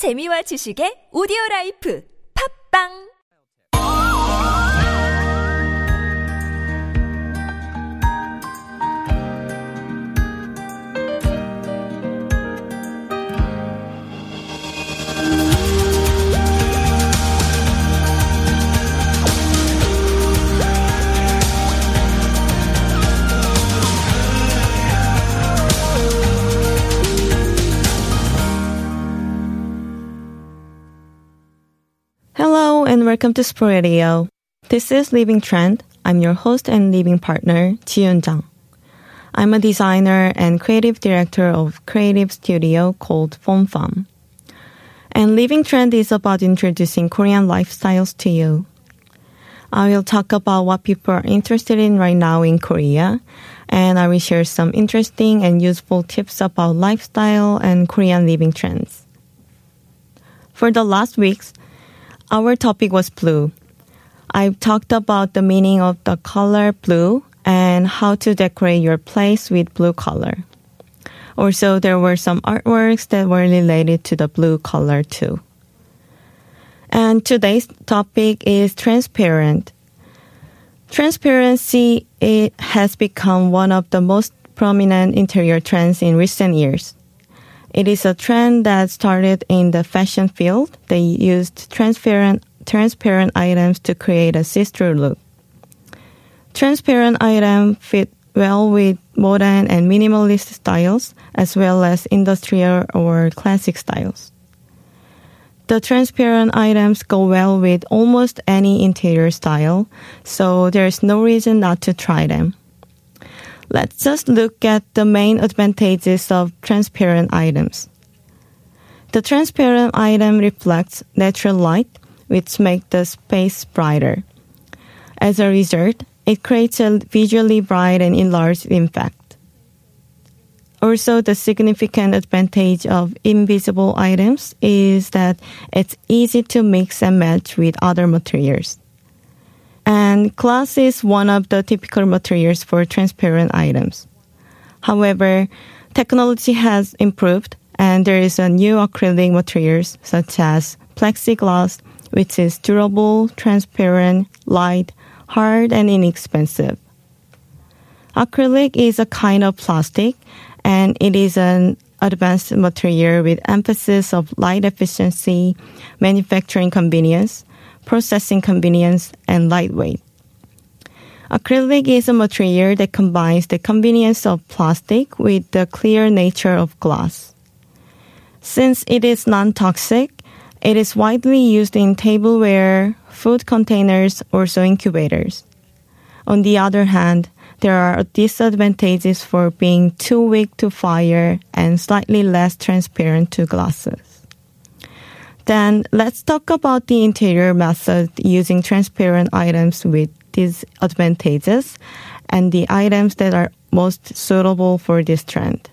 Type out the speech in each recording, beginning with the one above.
재미와 지식의 오디오 라이프. 팝빵 welcome to Spro Radio. This is Living Trend. I'm your host and living partner, Jiun Jang. I'm a designer and creative director of creative studio called Phone Farm. And Living Trend is about introducing Korean lifestyles to you. I will talk about what people are interested in right now in Korea, and I will share some interesting and useful tips about lifestyle and Korean living trends. For the last weeks, our topic was blue. I've talked about the meaning of the color blue and how to decorate your place with blue color. Also, there were some artworks that were related to the blue color too. And today's topic is transparent. Transparency it has become one of the most prominent interior trends in recent years. It is a trend that started in the fashion field. They used transparent transparent items to create a see-through look. Transparent items fit well with modern and minimalist styles as well as industrial or classic styles. The transparent items go well with almost any interior style, so there's no reason not to try them. Let's just look at the main advantages of transparent items. The transparent item reflects natural light, which makes the space brighter. As a result, it creates a visually bright and enlarged effect. Also, the significant advantage of invisible items is that it's easy to mix and match with other materials. And glass is one of the typical materials for transparent items. However, technology has improved and there is a new acrylic materials such as plexiglass, which is durable, transparent, light, hard, and inexpensive. Acrylic is a kind of plastic and it is an advanced material with emphasis of light efficiency, manufacturing convenience, processing convenience, and lightweight. Acrylic is a material that combines the convenience of plastic with the clear nature of glass. Since it is non-toxic, it is widely used in tableware, food containers, also incubators. On the other hand, there are disadvantages for being too weak to fire and slightly less transparent to glasses. Then let's talk about the interior method using transparent items with these advantages and the items that are most suitable for this trend.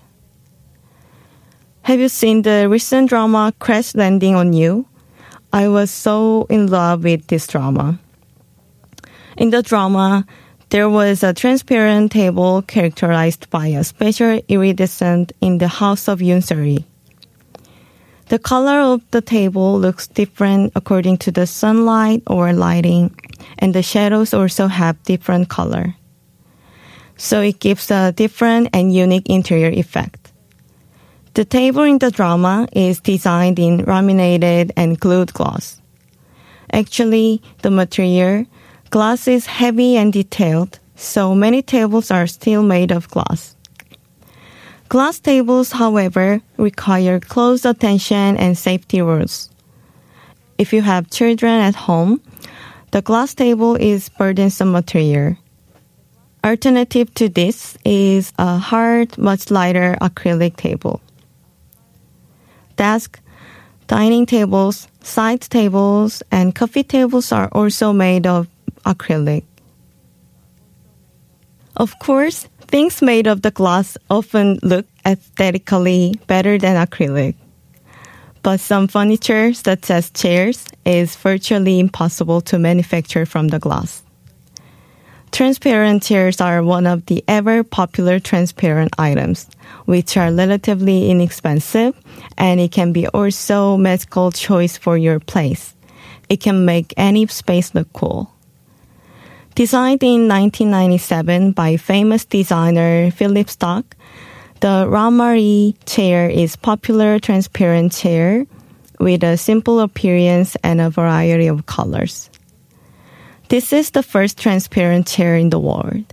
Have you seen the recent drama Crash Landing on You? I was so in love with this drama. In the drama, there was a transparent table characterized by a special iridescent in the house of Yoon Se-ri. The color of the table looks different according to the sunlight or lighting, and the shadows also have different color. So it gives a different and unique interior effect. The table in the drama is designed in laminated and glued glass. Actually, the material, glass is heavy and detailed, so many tables are still made of glass. Glass tables, however, require close attention and safety rules. If you have children at home, the glass table is burdensome material. Alternative to this is a hard, much lighter acrylic table. Desk, dining tables, side tables, and coffee tables are also made of acrylic. Of course, things made of the glass often look aesthetically better than acrylic. But some furniture, such as chairs, is virtually impossible to manufacture from the glass. Transparent chairs are one of the ever popular transparent items, which are relatively inexpensive, and it can be also magical choice for your place. It can make any space look cool. Designed in 1997 by famous designer Philippe Starck, the La Marie chair is popular transparent chair with a simple appearance and a variety of colors. This is the first transparent chair in the world.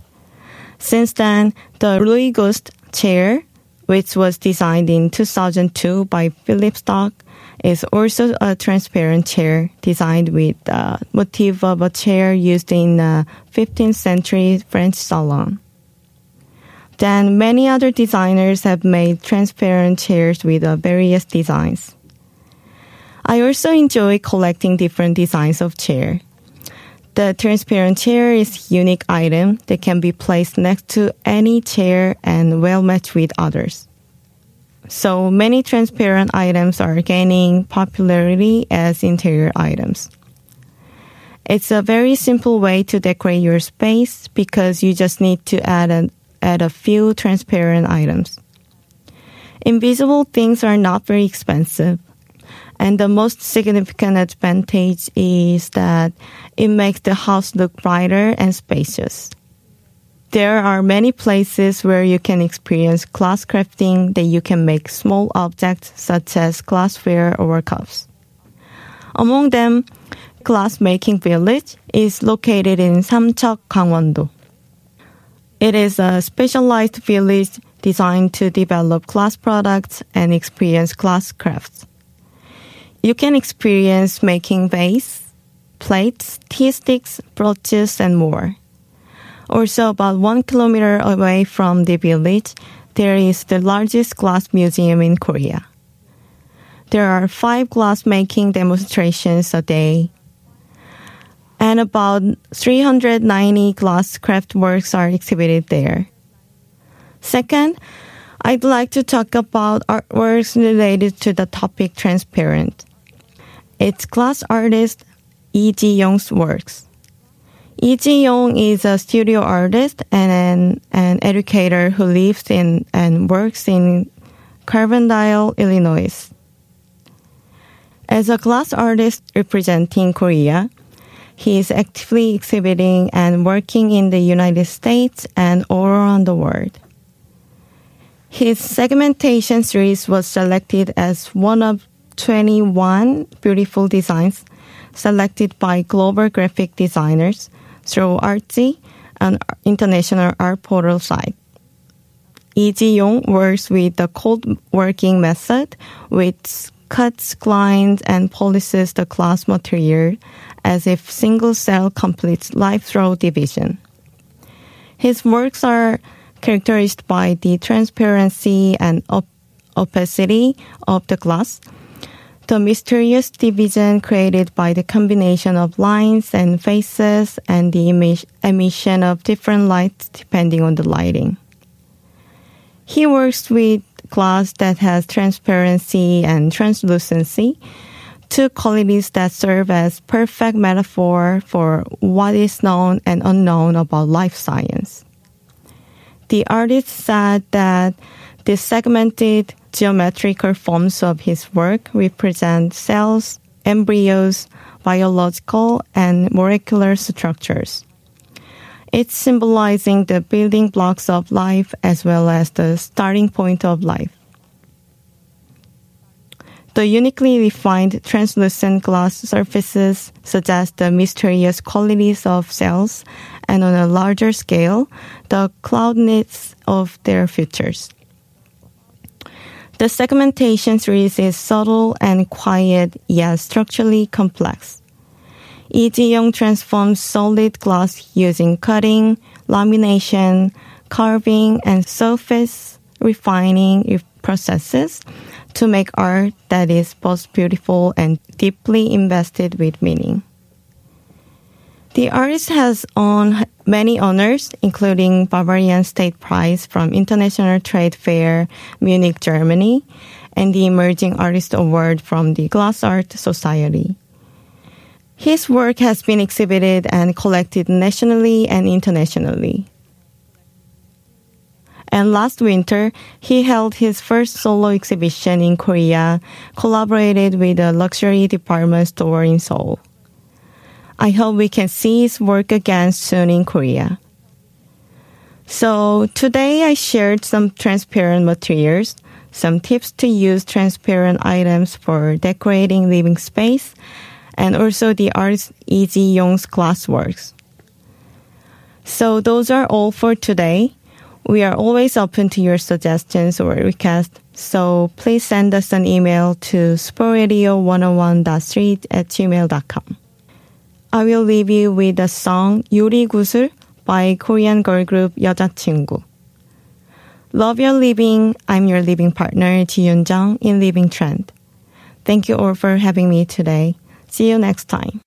Since then, the Louis Ghost chair, which was designed in 2002 by Philippe Starck, is also a transparent chair designed with the motif of a chair used in a 15th century French salon. Then many other designers have made transparent chairs with uh, various designs. I also enjoy collecting different designs of chair. The transparent chair is unique item that can be placed next to any chair and well matched with others. So many transparent items are gaining popularity as interior items. It's a very simple way to decorate your space because you just need to add a, add a few transparent items. Invisible things are not very expensive. And the most significant advantage is that it makes the house look brighter and spacious. There are many places where you can experience glass crafting that you can make small objects such as glassware or cups. Among them, Glass Making Village is located in Samcheok, Gangwon-do. It is a specialized village designed to develop glass products and experience glass crafts. You can experience making vase, plates, tea sticks, brooches, and more. Also, about one kilometer away from the village, there is the largest glass museum in Korea. There are five glass making demonstrations a day, and about 390 glass craft works are exhibited there. Second, I'd like to talk about artworks related to the topic transparent. It's glass artist Lee Ji-young's works. Lee Ji-young is a studio artist and an, an educator who lives in and works in Carbondale, Illinois. As a glass artist representing Korea, he is actively exhibiting and working in the United States and all around the world. His segmentation series was selected as one of 21 beautiful designs selected by global graphic designers through Artsy, an international art portal site. Lee Ji-young works with the cold working method, which cuts, grinds, and polishes the glass material as if single cell completes life throw division. His works are characterized by the transparency and op- opacity of the glass, the mysterious division created by the combination of lines and faces and the emission of different lights depending on the lighting. He works with glass that has transparency and translucency, two qualities that serve as perfect metaphor for what is known and unknown about life science. The artist said that the segmented geometrical forms of his work represent cells, embryos, biological and molecular structures. It's symbolizing the building blocks of life as well as the starting point of life. The uniquely refined translucent glass surfaces suggest the mysterious qualities of cells and on a larger scale, the cloudness of their futures. The segmentation series is subtle and quiet, yet structurally complex. Lee Ji-young transforms solid glass using cutting, lamination, carving, and surface refining processes to make art that is both beautiful and deeply invested with meaning. The artist has won many honors, including Bavarian State Prize from International Trade Fair, Munich, Germany, and the Emerging Artist Award from the Glass Art Society. His work has been exhibited and collected nationally and internationally. And last winter, he held his first solo exhibition in Korea, collaborated with a luxury department store in Seoul. I hope we can see his work again soon in Korea. So today I shared some transparent materials, some tips to use transparent items for decorating living space, and also the artist Lee Ji-young's glassworks. So those are all for today. We are always open to your suggestions or requests, so please send us an email to sportradio101.street at gmail.com. I will leave you with the song 요리구슬 by Korean girl group 여자친구. Love your living. I'm your living partner, Ji Jung in Living Trend. Thank you all for having me today. See you next time.